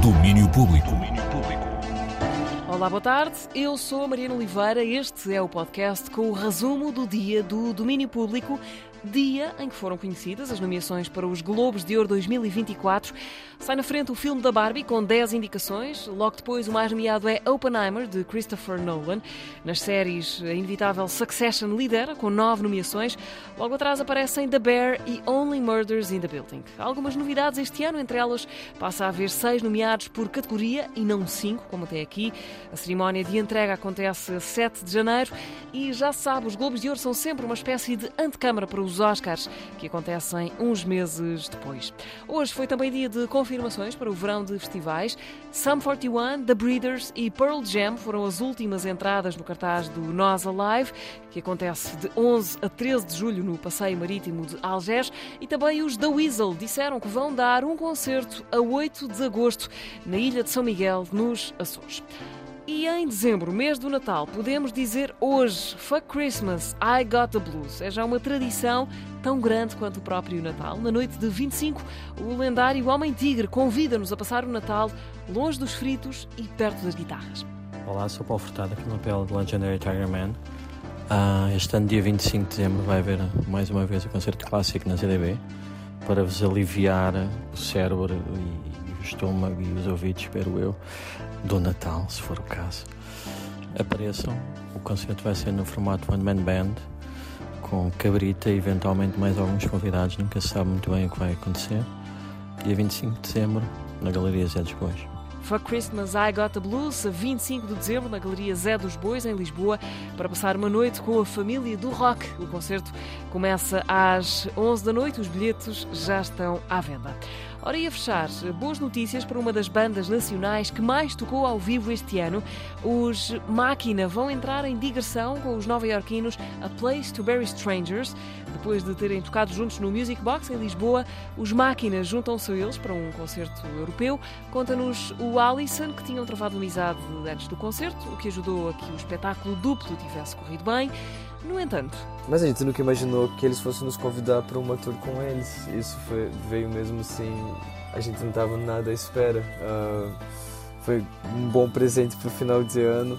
Domínio Público. Olá, boa tarde. Eu sou a Mariana Oliveira. Este é o podcast com o resumo do dia do domínio público dia em que foram conhecidas as nomeações para os Globos de Ouro 2024. Sai na frente o filme da Barbie com 10 indicações. Logo depois, o mais nomeado é Oppenheimer, de Christopher Nolan. Nas séries, a inevitável Succession lidera com 9 nomeações. Logo atrás aparecem The Bear e Only Murders in the Building. Algumas novidades este ano, entre elas, passa a haver 6 nomeados por categoria e não 5, como até aqui. A cerimónia de entrega acontece 7 de janeiro e já se sabe, os Globos de Ouro são sempre uma espécie de antecâmara para os os Oscars, que acontecem uns meses depois. Hoje foi também dia de confirmações para o verão de festivais. Sum 41, The Breeders e Pearl Jam foram as últimas entradas no cartaz do Nós Alive, que acontece de 11 a 13 de julho no Passeio Marítimo de Algés. E também os The Weasel disseram que vão dar um concerto a 8 de agosto na Ilha de São Miguel, nos Açores. E em dezembro, mês do Natal, podemos dizer hoje Fuck Christmas, I Got the Blues. É já uma tradição tão grande quanto o próprio Natal. Na noite de 25, o lendário Homem Tigre convida-nos a passar o Natal longe dos fritos e perto das guitarras. Olá, sou Paulo Furtado, aqui no papel de Legendary Tiger Man. Uh, este ano, dia 25 de dezembro, vai haver mais uma vez o concerto clássico na CDB para vos aliviar o cérebro e o estômago e os ouvidos, espero eu, do Natal, se for o caso. Apareçam, o concerto vai ser no formato One Man Band, com cabrita e eventualmente mais alguns convidados, nunca se sabe muito bem o que vai acontecer. Dia 25 de dezembro, na Galeria Zé dos Bois. For Christmas I Got the Blues, a 25 de dezembro, na Galeria Zé dos Bois, em Lisboa, para passar uma noite com a família do rock. O concerto começa às 11 da noite, os bilhetes já estão à venda. Ora, e a fechar, boas notícias para uma das bandas nacionais que mais tocou ao vivo este ano. Os Máquina vão entrar em digressão com os nova-iorquinos A Place to Bury Strangers. Depois de terem tocado juntos no Music Box em Lisboa, os Máquina juntam-se a eles para um concerto europeu. Conta-nos o Alison que tinham travado amizade antes do concerto, o que ajudou a que o espetáculo duplo tivesse corrido bem. No entanto. Mas a gente nunca imaginou que eles fossem nos convidar para uma tour com eles. Isso foi, veio mesmo assim. A gente não estava nada à espera. Uh, foi um bom presente para o final de ano.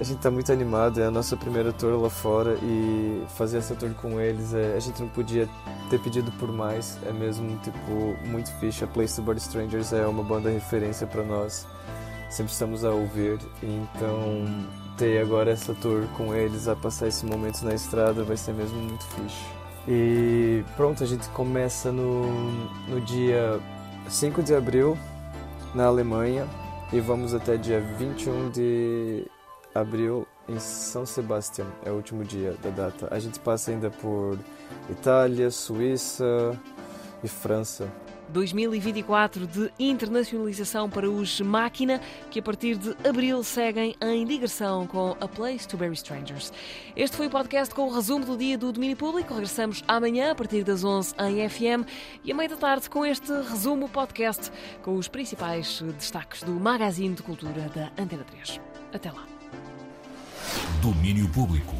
A gente está muito animado, é a nossa primeira tour lá fora e fazer essa tour com eles, é, a gente não podia ter pedido por mais, é mesmo tipo muito fixe. A Place to Bird Strangers é uma banda referência para nós, sempre estamos a ouvir, então ter agora essa tour com eles, a passar esses momentos na estrada, vai ser mesmo muito fixe. E pronto, a gente começa no, no dia 5 de abril, na Alemanha, e vamos até dia 21 de abril em São Sebastião, é o último dia da data. A gente passa ainda por Itália, Suíça e França. 2024 de internacionalização para os Máquina, que a partir de abril seguem em digressão com A Place to Bury Strangers. Este foi o podcast com o resumo do dia do domínio público. Regressamos amanhã a partir das 11 em FM e à meia da tarde com este resumo podcast com os principais destaques do Magazine de Cultura da Antena 3. Até lá. Domínio público.